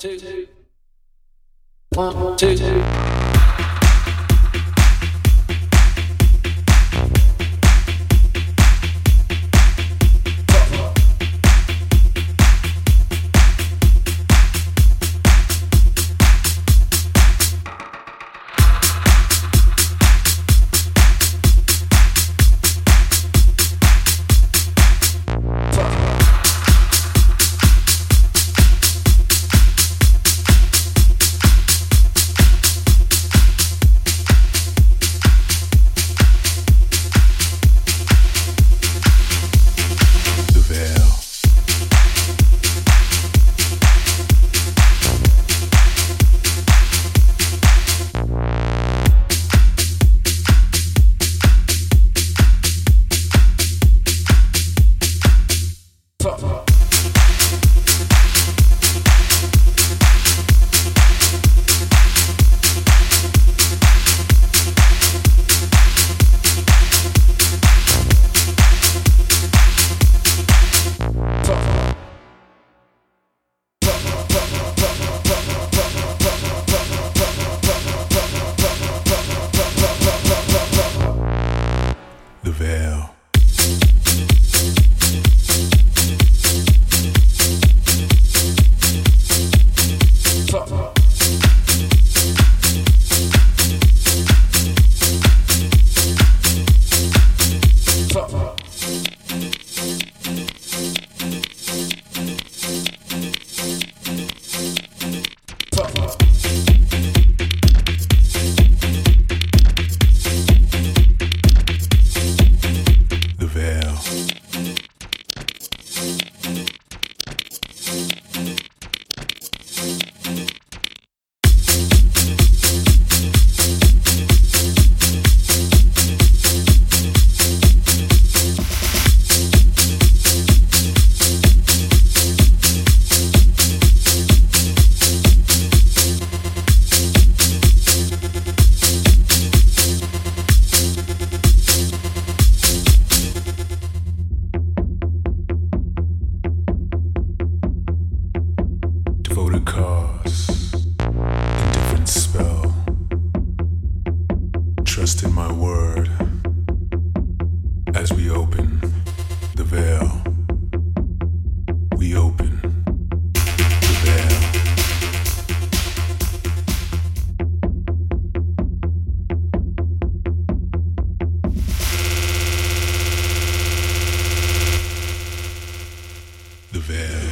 two, one, two. Dakota spell. Trust in my word as we open the vale. We open the vale. The vale.